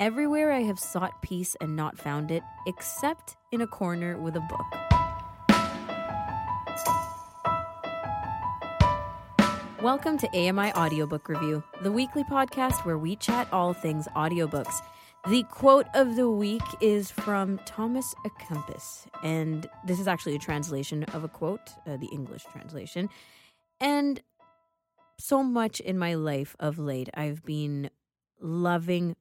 everywhere I have sought peace and not found it, except in a corner with a book. Welcome to AMI Audiobook Review, the weekly podcast where we chat all things audiobooks. The quote of the week is from Thomas à Kempis, and this is actually a translation of a quote, uh, the English translation. And so much in my life of late, I've been loving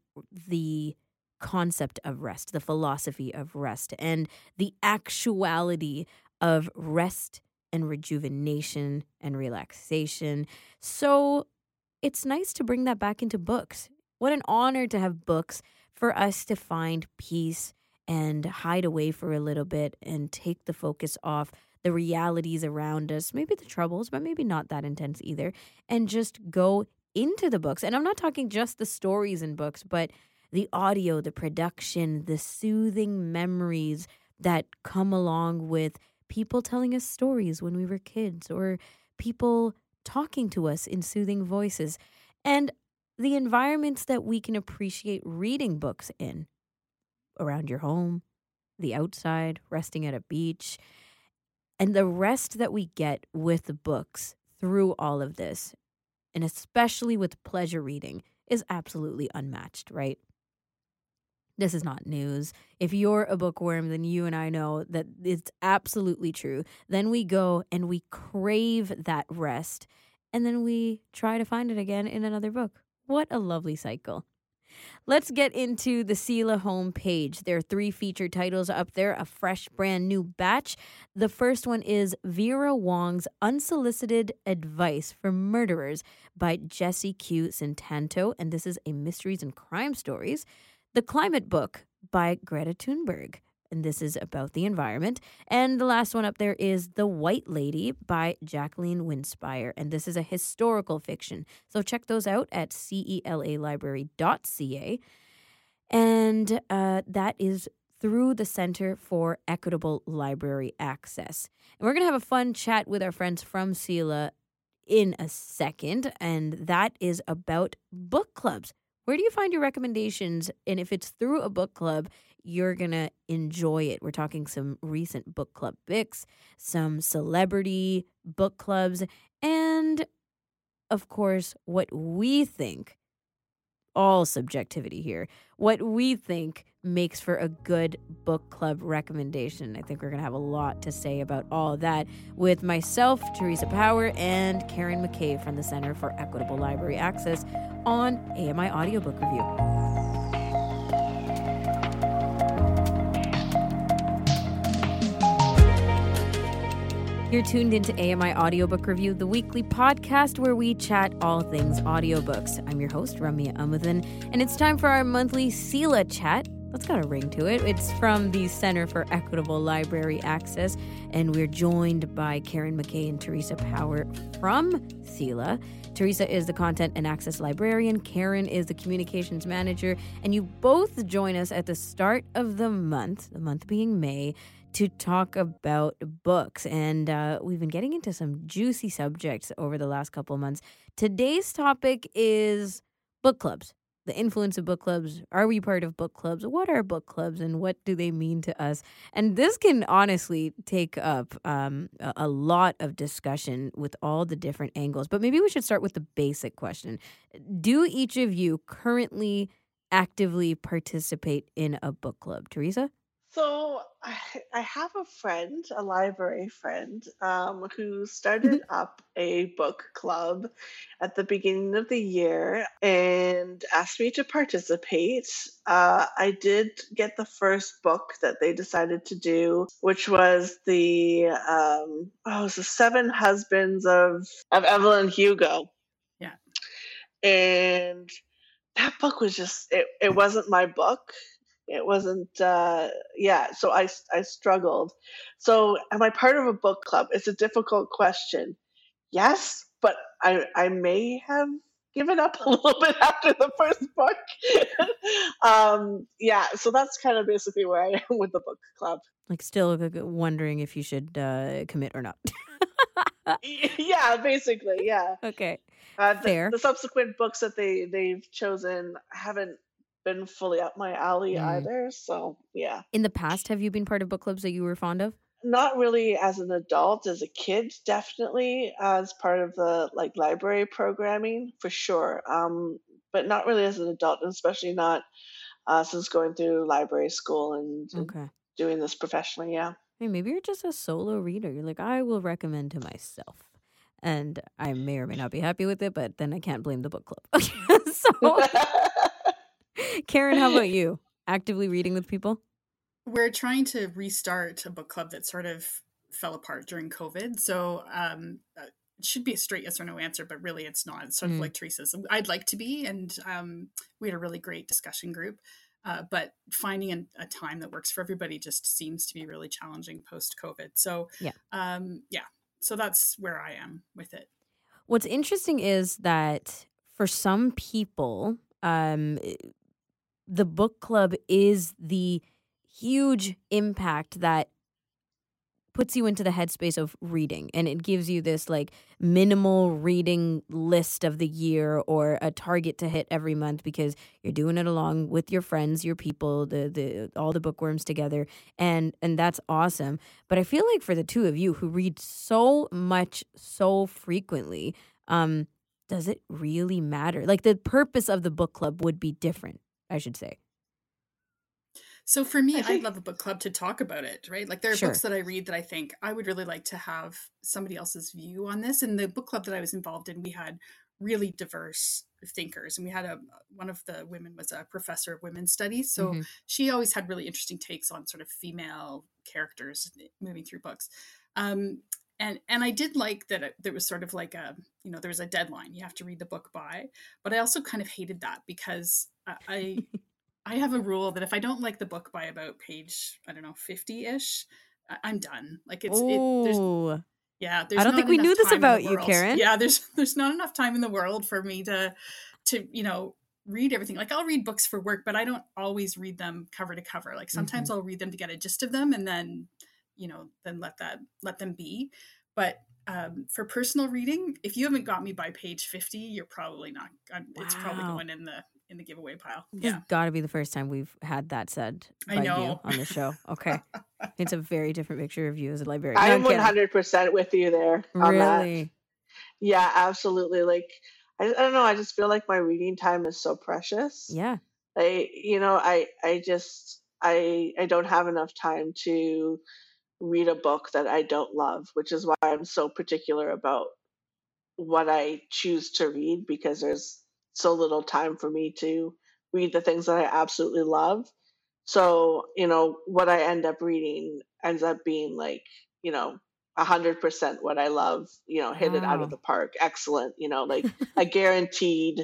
the concept of rest, the philosophy of rest, and the actuality of rest and rejuvenation and relaxation. So it's nice to bring that back into books. What an honor to have books for us to find peace and hide away for a little bit and take the focus off the realities around us, maybe the troubles, but maybe not that intense either, and just go into the books. And I'm not talking just the stories in books, but the audio, the production, the soothing memories that come along with people telling us stories when we were kids or people talking to us in soothing voices and the environments that we can appreciate reading books in around your home, the outside, resting at a beach, and the rest that we get with books through all of this, and especially with pleasure reading, is absolutely unmatched, right? This is not news. If you're a bookworm, then you and I know that it's absolutely true. Then we go and we crave that rest, and then we try to find it again in another book. What a lovely cycle. Let's get into the CELA homepage. There are three featured titles up there, a fresh, brand new batch. The first one is Vera Wong's Unsolicited Advice for Murderers by Jesse Q. Sutanto, and this is a mysteries and crime stories. The Climate Book by Greta Thunberg. And this is about the environment. And the last one up there is The White Lady by Jacqueline Winspear. And this is a historical fiction. So check those out at celalibrary.ca. And uh, that is through the Center for Equitable Library Access. And we're going to have a fun chat with our friends from CELA in a second. And that is about book clubs. Where do you find your recommendations? And if it's through a book club, you're going to enjoy it. We're talking some recent book club picks, some celebrity book clubs, and of course, what we think all subjectivity here. What we think makes for a good book club recommendation. I think we're going to have a lot to say about all that with myself, Theresa Power, and Karen McKay from the Center for Equitable Library Access on AMI Audiobook Review. You're tuned into AMI Audiobook Review, the weekly podcast where we chat all things audiobooks. I'm your host, Ramya Amuthan, and it's time for our monthly CELA chat. That's got a ring to it. It's from the Center for Equitable Library Access, and we're joined by Karen McKay and Theresa Power from CELA. Theresa is the content and access librarian. Karen is the communications manager. And you both join us at the start of the month, the month being May, to talk about books. And uh, we've been getting into some juicy subjects over the last couple months. Today's topic is book clubs. The influence of book clubs. Are we part of book clubs? What are book clubs and what do they mean to us? And this can honestly take up um, a, a lot of discussion with all the different angles. But maybe we should start with the basic question Do each of you currently actively participate in a book club? Theresa? So I, I have a friend, a library friend, um, who started up a book club at the beginning of the year and asked me to participate. Uh, I did get the first book that they decided to do, which was the um, oh, it was the Seven Husbands of of Evelyn Hugo. Yeah, and that book was just it, it wasn't my book it wasn't uh yeah so i i struggled. So am i part of a book club? It's a difficult question. Yes but i i may have given up a little bit after the first book. Um yeah so that's kind of basically where i am with the book club. Like still wondering if you should uh commit or not. Yeah basically yeah. Okay uh, the, fair. the subsequent books that they they've chosen haven't been fully up my alley Mm. either. So yeah. In the past, have you been part of book clubs that you were fond of? Not really as an adult, as a kid, definitely as part of the like library programming for sure. Um, but not really as an adult, and especially not uh, since going through library school and, and Okay. doing this professionally. Yeah. Hey, maybe you're just a solo reader. You're like, I will recommend to myself. And I may or may not be happy with it, but then I can't blame the book club. so, Karen, how about you? Actively reading with people? We're trying to restart a book club that sort of fell apart during COVID. So um, uh, it should be a straight yes or no answer, but really it's not. It's sort Mm. of like Theresa's. I'd like to be, and um, we had a really great discussion group. Uh, but finding an, a time that works for everybody just seems to be really challenging post COVID. So Yeah. um, yeah. So that's where I am with it. What's interesting is that for some people, um, the book club is the huge impact that puts you into the headspace of reading and it gives you this like minimal reading list of the year or a target to hit every month because you're doing it along with your friends your people the the all the bookworms together and and that's awesome. But i feel like for the two of you who read so much so frequently um does it really matter? Like the purpose of the book club would be different i should say So for me, I I'd love a book club to talk about it, right? Like there are Sure. books that I read that I think I would really like to have somebody else's view on this. And the book club that I was involved in, we had really diverse thinkers, and we had a one of the women was a professor of women's studies, so Mhm. she always had really interesting takes on sort of female characters moving through books. Um, and and I did like that it, there was sort of like a you know there was a deadline you have to read the book by, but I also kind of hated that because I. I I have a rule that if I don't like the book by about page, I don't know, 50 ish, I'm done. Like it's, it, there's, yeah, there's don't think we knew this time in the about you. Karen. Yeah, there's, there's not enough time in the world for me to, to, you know, read everything. Like I'll read books for work, but I don't always read them cover to cover. Like sometimes Mm-hmm. I'll read them to get a gist of them and then, you know, then let that, let them be. But um, for personal reading, if you haven't got me by page 50, you're probably not, I'm, it's probably going in the, in the giveaway pile. This Yeah. got to be the first time we've had that said I by you know. on the show. Okay. it's a very different picture of you as a librarian. No, I'm I'm 100 percent with you there on that. Really? Yeah, absolutely. Like I, I don't know. I just feel like my reading time is so precious. Yeah. I you know I I just I I don't have enough time to read a book that I don't love, which is why I'm so particular about what I choose to read because there's so little time for me to read the things that I absolutely love. So, you know, what I end up reading ends up being like, you know, a hundred percent what I love, you know, hit it out of the park. Excellent. You know, like a guaranteed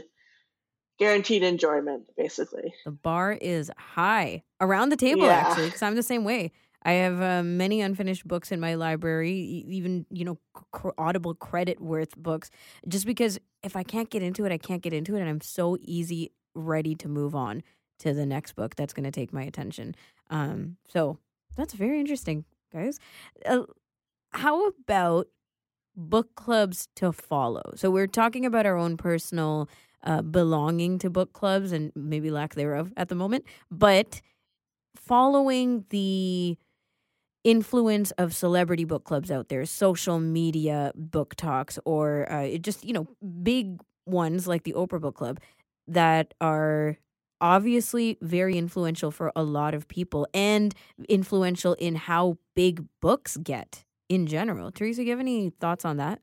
guaranteed enjoyment, basically. The bar is high around the table, Yeah. actually, because I'm the same way. I have uh, many unfinished books in my library, even you know, cr- Audible credit worth books. Just because if I can't get into it, I can't get into it, and I'm so easy ready to move on to the next book that's going to take my attention. Um, so that's very interesting, guys. Uh, how about book clubs to follow? So we're talking about our own personal uh, belonging to book clubs and maybe lack thereof at the moment, but following the influence of celebrity book clubs out there, social media book talks, or uh, just, you know, big ones like the Oprah Book Club that are obviously very influential for a lot of people and influential in how big books get in general. Theresa, do you have any thoughts on that?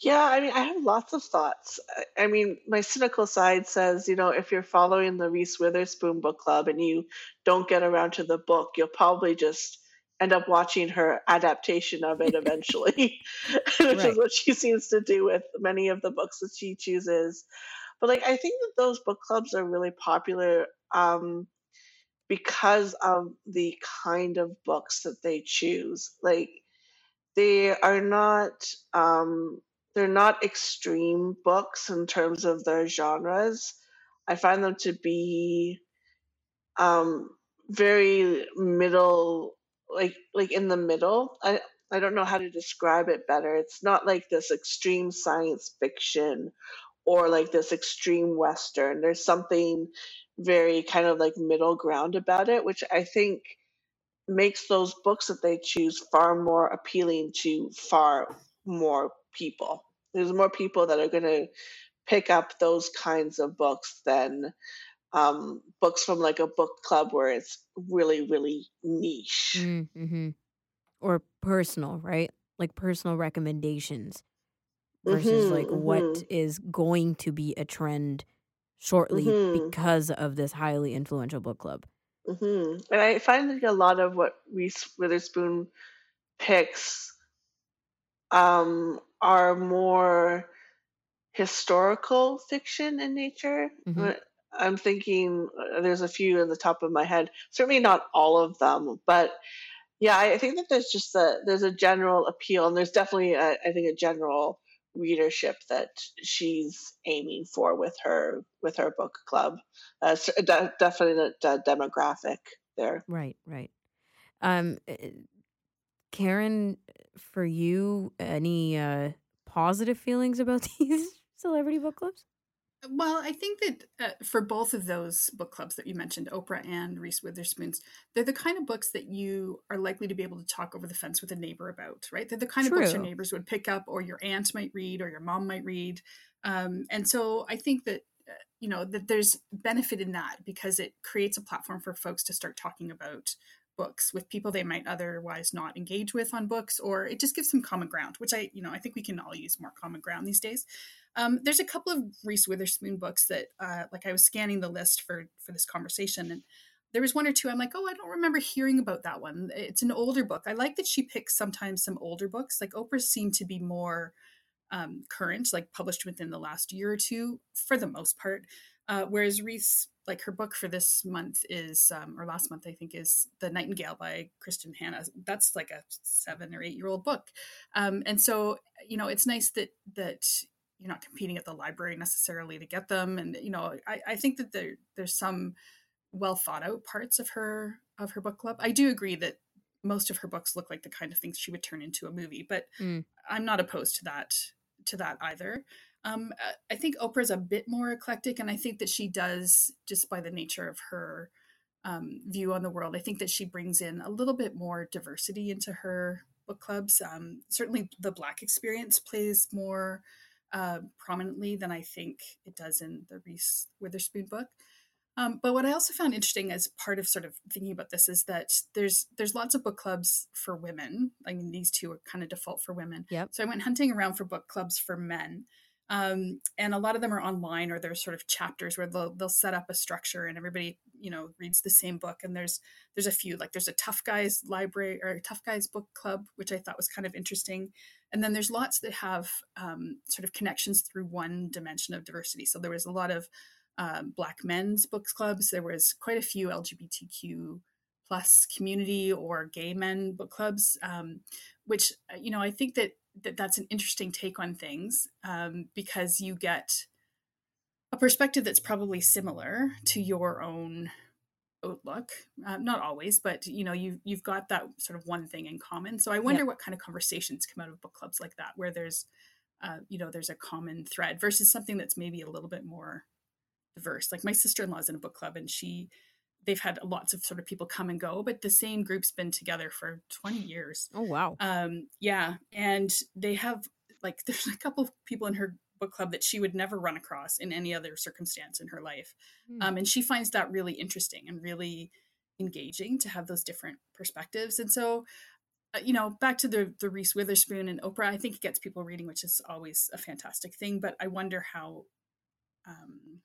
Yeah, I mean, I have lots of thoughts. I mean, my cynical side says, you know, if you're following the Reese Witherspoon book club and you don't get around to the book, you'll probably just end up watching her adaptation of it eventually, which Right. is what she seems to do with many of the books that she chooses. But like, I think that those book clubs are really popular um, because of the kind of books that they choose. Like, they are not um, they're not extreme books in terms of their genres. I find them to be um, very middle, like like in the middle. I I don't know how to describe it better. It's not like this extreme science fiction or like this extreme western there's something very kind of like middle ground about it which i think makes those books that they choose far more appealing to far more people there's more people that are going to pick up those kinds of books than um, books from like a book club where it's really really niche mm-hmm. or personal right like personal recommendations versus mm-hmm, like mm-hmm. what is going to be a trend shortly Mm-hmm. because of this highly influential book club hmm And I find like a lot of what Reese Witherspoon picks um, are more historical fiction in nature. Mhm. Uh, I'm thinking uh, there's a few in the top of my head. Certainly not all of them, but yeah, I think that there's just a there's a general appeal, and there's definitely a, I think a general readership that she's aiming for with her with her book club. Uh, de- definitely a de- demographic there. right right um uh, karen for you any uh positive feelings about these celebrity book clubs Well, I think that uh, for both of those book clubs that you mentioned, Oprah and Reese Witherspoon's, they're the kind of books that you are likely to be able to talk over the fence with a neighbor about, right? They're the kind of books your neighbors would pick up, or your aunt might read, or your mom might read. Um, and so I think that uh, you know that there's benefit in that because it creates a platform for folks to start talking about books with people they might otherwise not engage with on books or it just gives them common ground which i you know i think we can all use more common ground these days um, there's a couple of Reese Witherspoon books that, uh, like, I was scanning the list for for this conversation, and there was one or two. I'm like, oh, I don't remember hearing about that one. It's an older book. I like that she picks sometimes some older books. Like Oprah seemed to be more um, current, like published within the last year or two, for the most part. Uh, whereas Reese, like her book for this month is, um, or last month I think, is The Nightingale by Kristin Hannah. That's like a seven or eight year old book, um, and so you know it's nice that that you're not competing at the library necessarily to get them and you know i, I think that there there's some well thought out parts of her of her book club i do agree that most of her books look like the kind of things she would turn into a movie but Mm. i'm not opposed to that to that either um, i think oprah's a bit more eclectic and i think that she does just by the nature of her um, view on the world i think that she brings in a little bit more diversity into her book clubs um, certainly the black experience plays more uh, prominently than I think it does in the Reese Witherspoon book. Um, but what I also found interesting as part of sort of thinking about this is that there's there's lots of book clubs for women. I mean, these two are kind of default for women. Yep. So I went hunting around for book clubs for men, um, and a lot of them are online or they're sort of chapters where they'll they'll set up a structure and everybody you know reads the same book. And there's there's a few like there's a tough guys library or tough guys book club, which I thought was kind of interesting. And then there's lots that have um, sort of connections through one dimension of diversity. So there was a lot of um, black men's books clubs. There was quite a few LGBTQ plus community or gay men book clubs, um, which uh, you know I think that, that that's an interesting take on things um, because you get a perspective that's probably similar to your own outlook. Uh, not always but you know you you've got that sort of one thing in common. So i wonder Yep. what kind of conversations come out of book clubs like that where there's uh, you know there's a common thread versus something that's maybe a little bit more diverse. Like my sister-in-law's in a book club and she they've had lots of sort of people come and go but the same group's been together for 20 years. Oh wow. Um yeah and they have like there's a couple of people in her book club that she would never run across in any other circumstance in her life. Hmm. um, and she finds that really interesting and really engaging to have those different perspectives. And so uh, you know back to the the reese witherspoon and oprah i think it gets people reading which is always a fantastic thing but i wonder how um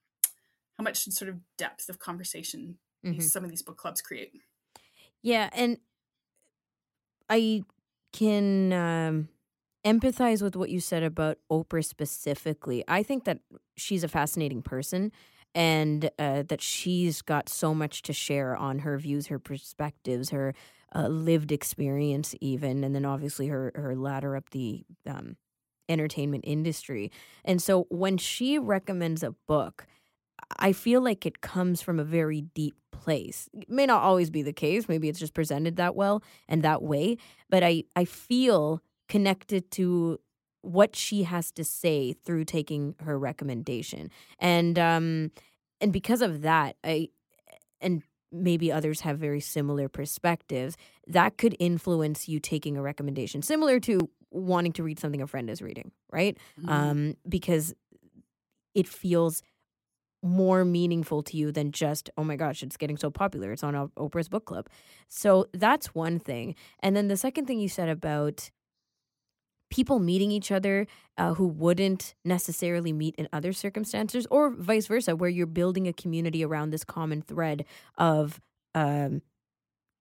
how much sort of depth of conversation Mhm. these, some of these book clubs create Yeah, and I can um, empathize with what you said about Oprah specifically. I think that she's a fascinating person and uh, that she's got so much to share on her views, her perspectives, her uh, lived experience, even, and then obviously her, her ladder up the um, entertainment industry. And so when she recommends a book, I feel like it comes from a very deep place. It may not always be the case. Maybe it's just presented that well and that way. But I, I feel connected to what she has to say through taking her recommendation. And um and because of that, I and maybe others have very similar perspectives, that could influence you taking a recommendation similar to wanting to read something a friend is reading, right? Mhm. Um because it feels more meaningful to you than just oh my gosh it's getting so popular it's on oprah's book club. So that's one thing. And then the second thing you said about people meeting each other uh, who wouldn't necessarily meet in other circumstances or vice versa where you're building a community around this common thread of um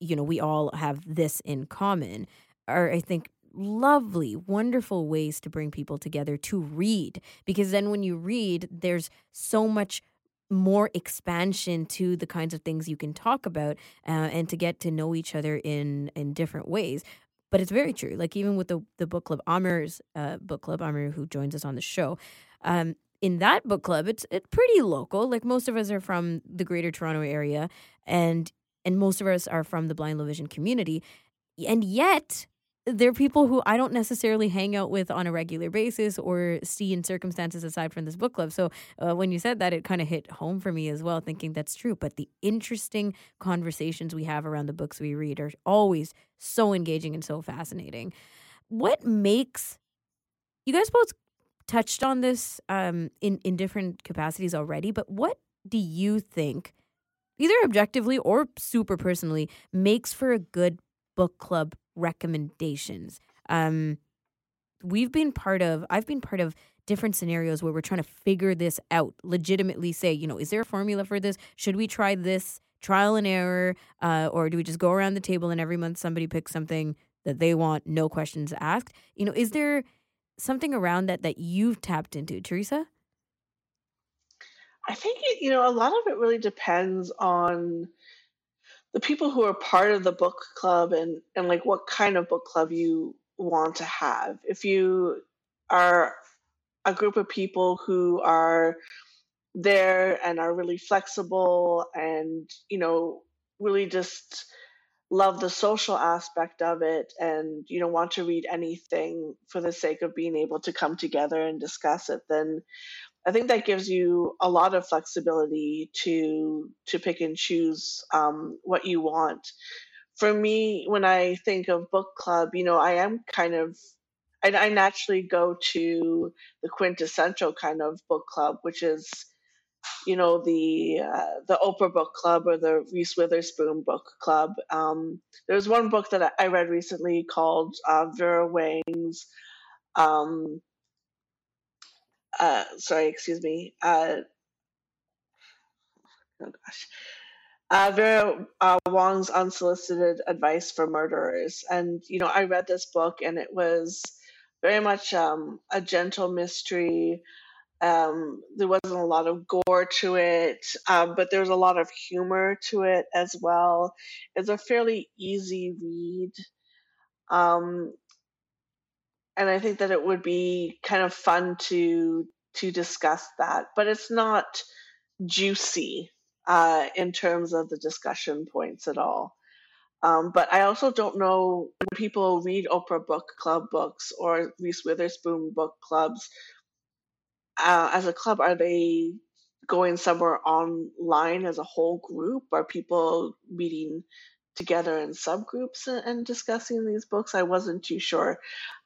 you know we all have this in common are i think lovely wonderful ways to bring people together to read. Because then when you read there's so much more expansion to the kinds of things you can talk about uh, and to get to know each other in in different ways. But it's very true like even with the the book club amir's uh, book club amir who joins us on the show um in that book club it's it's pretty local. Like most of us are from the greater toronto area and and most of us are from the blind low vision community. And yet there are people who I don't necessarily hang out with on a regular basis or see in circumstances aside from this book club. So uh, when you said that, it kind of hit home for me as well, thinking that's true. But the interesting conversations we have around the books we read are always so engaging and so fascinating. What makes you guys both touched on this um, in in different capacities already? But what do you think, either objectively or super personally, makes for a good book club recommendations. Um, we've been part of, I've been part of different scenarios where we're trying to figure this out, legitimately say, you know, is there a formula for this? Should we try this trial and error? Uh, or do we just go around the table and every month somebody picks something that they want, no questions asked? You know, is there something around that that you've tapped into, Theresa? I think it, you know a lot of it really depends on the people who are part of the book club and and like what kind of book club you want to have. If you are a group of people who are there and are really flexible and you know really just love the social aspect of it and you know want to read anything for the sake of being able to come together and discuss it then I think that gives you a lot of flexibility to to pick and choose um, what you want. For me, when I think of book club, you know, I am kind of I, I naturally go to the quintessential kind of book club, which is you know the uh, the Oprah Book Club or the Reese Witherspoon Book Club. Um, there was one book that I read recently called uh, Vera Wang's. Um, uh, sorry, excuse me. Uh, oh gosh. Uh, Vera uh, Wong's Unsolicited Advice for Murderers. And, you know, I read this book and it was very much um, a gentle mystery. Um, there wasn't a lot of gore to it, um, but there was a lot of humor to it as well. It's a fairly easy read. Um, and I think that it would be kind of fun to to discuss that, but it's not juicy uh, in terms of the discussion points at all. Um, but I also don't know when people read Oprah Book Club books or Reese Witherspoon book clubs. Uh, as a club, are they going somewhere online as a whole group? Are people meeting together in subgroups and, and discussing these books? I wasn't too sure.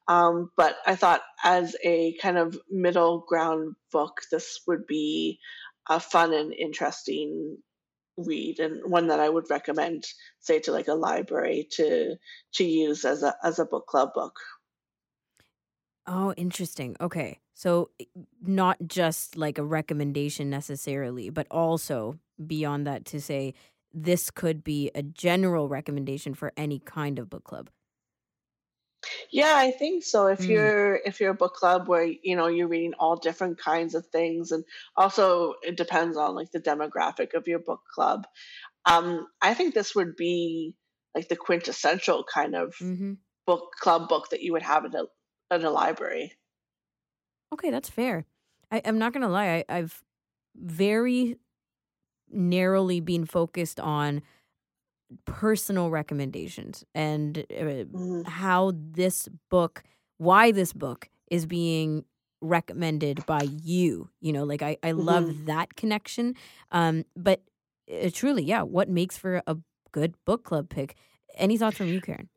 Um, but I thought as a kind of middle ground book, this would be a fun and interesting read and one that I would recommend, say, to like a library to to use as a as a book club book. Oh, interesting. Okay. So not just like a recommendation necessarily, but also beyond that to say this could be a general recommendation for any kind of book club. Yeah, I think so. If Mm. you're if you're a book club where you know you're reading all different kinds of things, and also it depends on like the demographic of your book club. Um, I think this would be like the quintessential kind of Mm-hmm. book club book that you would have in a in a library. Okay, that's fair. I, I'm not gonna lie. I, I've very narrowly been focused on personal recommendations and uh, Mhm. how this book, why this book is being recommended by you. You know, like I, I love Mhm. that connection. Um, but uh, truly, yeah, what makes for a good book club pick? Any thoughts from you, Karen?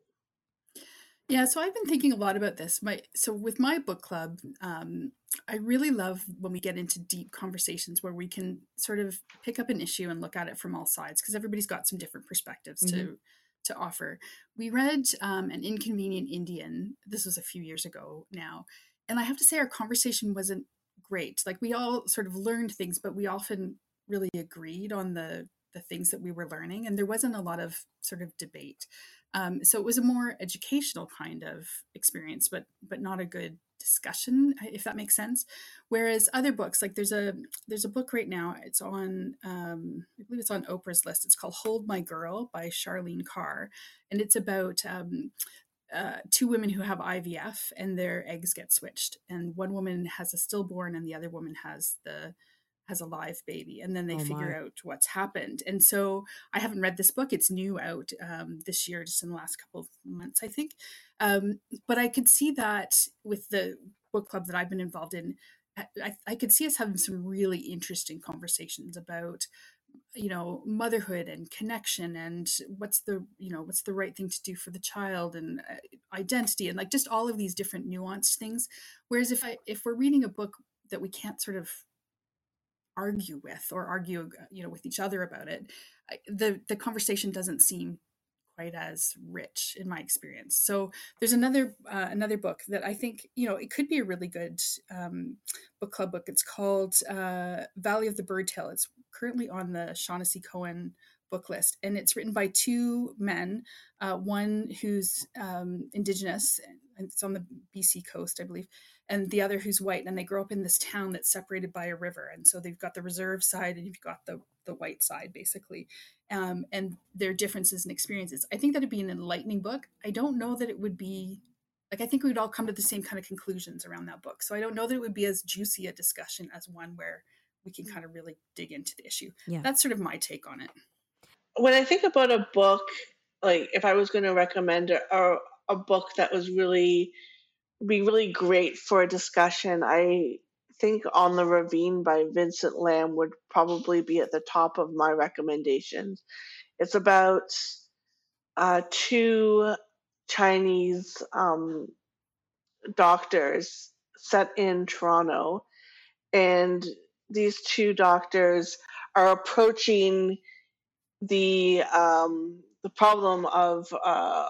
Yeah, so I've been thinking a lot about this. My so with my book club, um, I really love when we get into deep conversations where we can sort of pick up an issue and look at it from all sides because everybody's got some different perspectives to to offer. We read um, an Inconvenient Indian. This was a few years ago now, and I have to say our conversation wasn't great. Like we all sort of learned things, but we often really agreed on the the things that we were learning, and there wasn't a lot of sort of debate. Um, so it was a more educational kind of experience, but but not a good discussion, if that makes sense. Whereas other books, like there's a there's a book right now. It's on um, I believe it's on Oprah's list. It's called Hold My Girl by Charlene Carr, and it's about um, uh, two women who have IVF and their eggs get switched, and one woman has a stillborn and the other woman has the has a live baby and then they Oh, figure out what's happened. And so i haven't read this book it's new out um, this year just in the last couple of months i think. Um, but i could see that with the book club that i've been involved in I, I- could see us having some really interesting conversations about you know motherhood and connection and what's the you know what's the right thing to do for the child and uh, identity and like just all of these different nuanced things. Whereas if i if we're reading a book that we can't sort of argue with or argue you know with each other about it the the conversation doesn't seem quite as rich in my experience. So there's another uh, another book that i think you know it could be a really good um, book club book. It's called uh, valley of the bird tail it's currently on the shaughnessy cohen book list and it's written by two men uh, one who's um, indigenous it's on the bc coast i believe and the other who's white and they grow up in this town that's separated by a river and so they've got the reserve side and you've got the the white side basically um, and their differences and experiences. I think that'd be an enlightening book. I don't know that it would be like i think we would all come to the same kind of conclusions around that book so i don't know that it would be as juicy a discussion as one where we can kind of really dig into the issue. Yeah. that's sort of my take on it. When I think about a book, like if I was going to recommend a, a, book that was really be really great for a discussion, I think On the Ravine by Vincent Lam would probably be at the top of my recommendations. It's about uh, two Chinese um, doctors set in Toronto, and these two doctors are approaching the um, the problem of uh,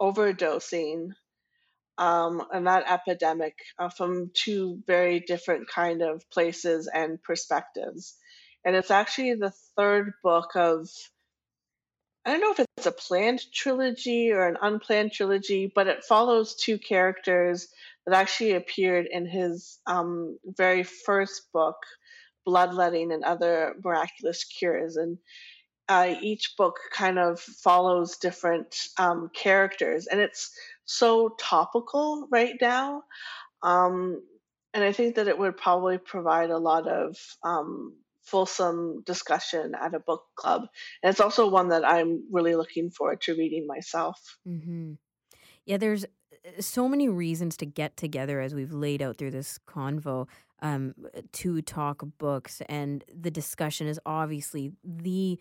overdosing um, and that epidemic uh, from two very different kind of places and perspectives. And it's actually the third book of I don't know if it's a planned trilogy or an unplanned trilogy, but it follows two characters that actually appeared in his um, very first book, Bloodletting and Other Miraculous Cures. And uh, each book kind of follows different um, characters, and it's so topical right now. Um, and I think that it would probably provide a lot of um, fulsome discussion at a book club. And it's also one that I'm really looking forward to reading myself. Mm-hmm. Yeah, there's uh, so many reasons to get together as we've laid out through this convo um, to talk books, and the discussion is obviously the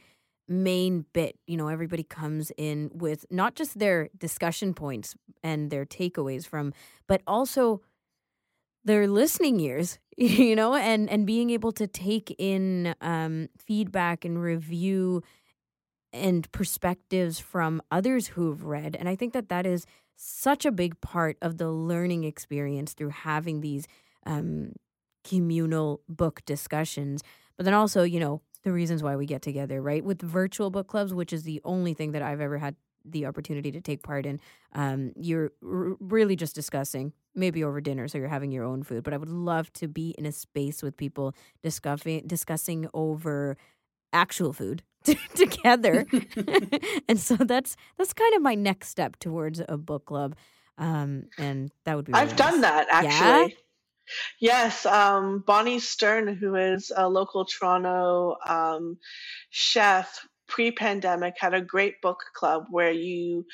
main bit. You know, everybody comes in with not just their discussion points and their takeaways from, but also their listening ears you know and and being able to take in um feedback and review and perspectives from others who've read and i think that that is such a big part of the learning experience through having these um communal book discussions but then also you know the reasons why we get together right? With virtual book clubs which is the only thing that i've ever had the opportunity to take part in um, you're r- really just discussing maybe over dinner so you're having your own food but i would love to be in a space with people discussing discussing over actual food together. And so that's that's kind of my next step towards a book club um, and that would be really I've done that actually. Yes, um, Bonnie Stern, who is a local Toronto um, chef, pre-pandemic had a great book club where you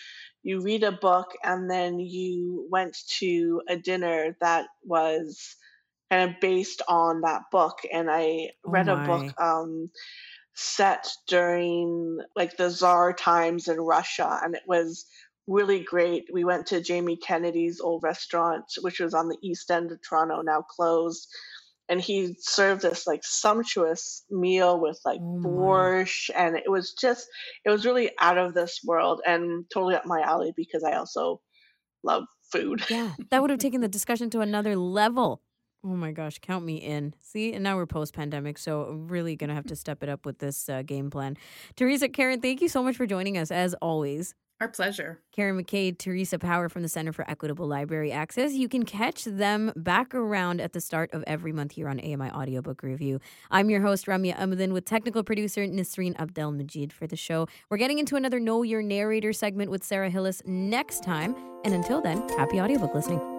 you read a book and then you went to a dinner that was kind of based on that book. And i Oh read a book um set during like the czar times in russia and it was really great we went to jamie kennedy's old restaurant which was on the east end of toronto now closed and he served this like sumptuous meal with like Oh borscht and it was just it was really out of this world and totally up my alley because i also love food Yeah, that would have taken the discussion to another level. Oh my gosh, count me in. See, and now we're post pandemic, so I'm really going to have to step it up with this uh, game plan. Theresa, Karen, thank you so much for joining us as always. Our pleasure. Karen McKay, Theresa Power from the Center for Equitable Library Access. You can catch them back around at the start of every month here on AMI Audiobook Review. I'm your host, Ramya Amadin, with technical producer Nisreen Abdel Majid for the show. We're getting into another Know Your Narrator segment with Sarah Hillis next time. And until then, happy audiobook listening.